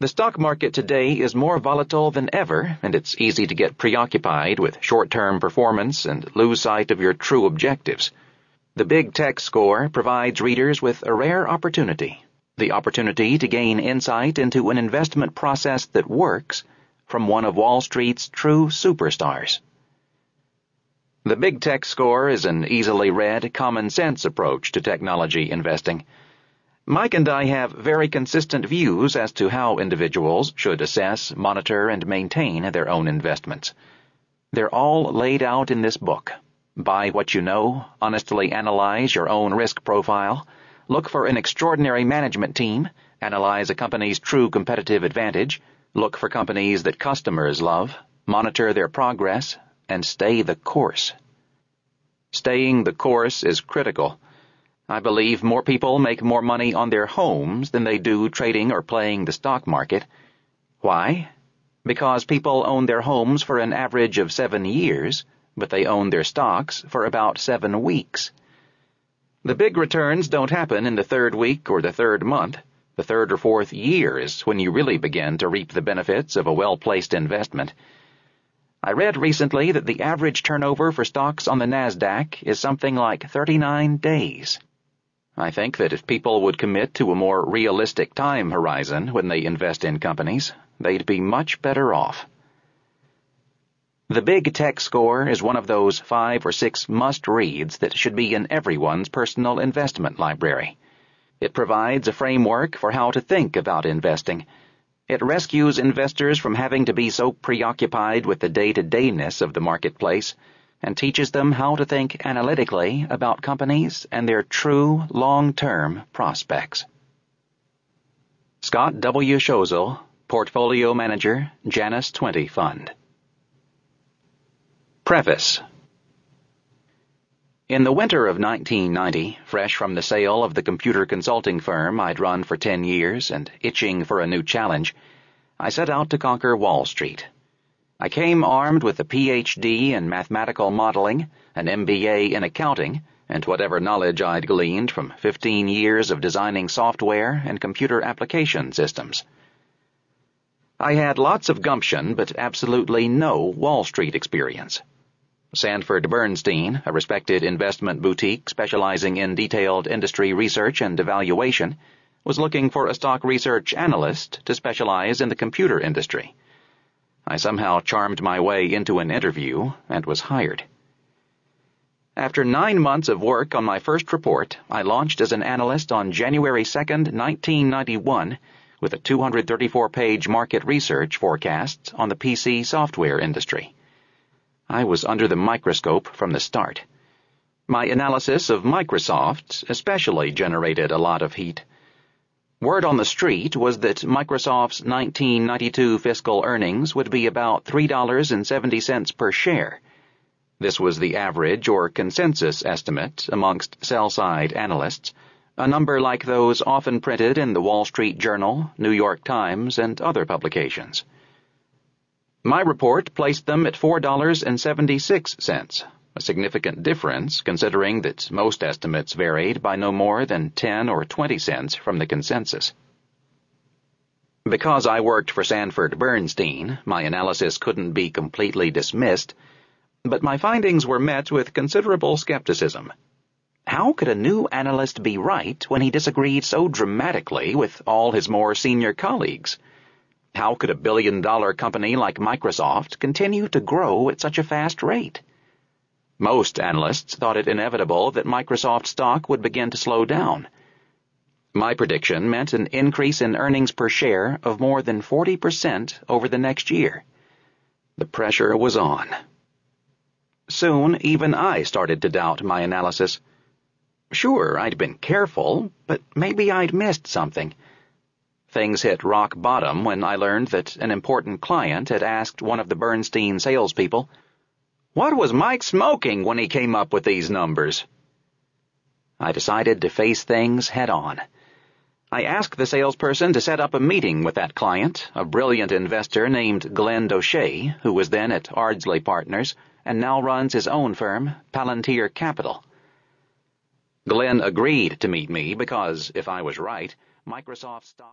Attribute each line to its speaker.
Speaker 1: The stock market today is more volatile than ever, and it's easy to get preoccupied with short-term performance and lose sight of your true objectives. The Big Tech Score provides readers with a rare opportunity. The opportunity to gain insight into an investment process that works from one of Wall Street's true superstars. The Big Tech Score is an easily read, common sense approach to technology investing. Mike and I have very consistent views as to how individuals should assess, monitor, and maintain their own investments. They're all laid out in this book. Buy what you know, honestly analyze your own risk profile, look for an extraordinary management team, analyze a company's true competitive advantage, look for companies that customers love, monitor their progress, and stay the course. Staying the course is critical. I believe more people make more money on their homes than they do trading or playing the stock market. Why? Because people own their homes for an average of seven years, but they own their stocks for about seven weeks. The big returns don't happen in the third week or the third month. The third or fourth year is when you really begin to reap the benefits of a well-placed investment. I read recently that the average turnover for stocks on the NASDAQ is something like 39 days. I think that if people would commit to a more realistic time horizon when they invest in companies, they'd be much better off. The Big Tech Score is one of those five or six must-reads that should be in everyone's personal investment library. It provides a framework for how to think about investing. It rescues investors from having to be so preoccupied with the day-to-dayness of the marketplace and teaches them how to think analytically about companies and their true long-term prospects. Scott W. Schoelzel, Portfolio Manager, Janus 20 Fund. Preface In the winter of 1990, fresh from the sale of the computer consulting firm I'd run for 10 years and itching for a new challenge, I set out to conquer Wall Street. I came armed with a PhD in mathematical modeling, an MBA in accounting, and whatever knowledge I'd gleaned from 15 years of designing software and computer application systems. I had lots of gumption, but absolutely no Wall Street experience. Sanford Bernstein, a respected investment boutique specializing in detailed industry research and evaluation, was looking for a stock research analyst to specialize in the computer industry. I somehow charmed my way into an interview and was hired. After nine months of work on my first report, I launched as an analyst on January 2, 1991, with a 234-page market research forecast on the PC software industry. I was under the microscope from the start. My analysis of Microsoft especially generated a lot of heat. Word on the street was that Microsoft's 1992 fiscal earnings would be about $3.70 per share. This was the average or consensus estimate amongst sell-side analysts, a number like those often printed in the Wall Street Journal, New York Times, and other publications. My report placed them at $4.76 a significant difference considering that most estimates varied by no more than 10 or 20 cents from the consensus. Because I worked for Sanford Bernstein, my analysis couldn't be completely dismissed, but my findings were met with considerable skepticism. How could a new analyst be right when he disagreed so dramatically with all his more senior colleagues? How could a billion dollar company like Microsoft continue to grow at such a fast rate? Most analysts thought it inevitable that Microsoft stock would begin to slow down. My prediction meant an increase in earnings per share of more than 40% over the next year. The pressure was on. Soon, even I started to doubt my analysis. Sure, I'd been careful, but maybe I'd missed something. Things hit rock bottom when I learned that an important client had asked one of the Bernstein salespeople, what was Mike smoking when he came up with these numbers? I decided to face things head on. I asked the salesperson to set up a meeting with that client, a brilliant investor named Glenn Doche, who was then at Ardsley Partners and now runs his own firm, Palantir Capital. Glenn agreed to meet me because, if I was right, Microsoft stock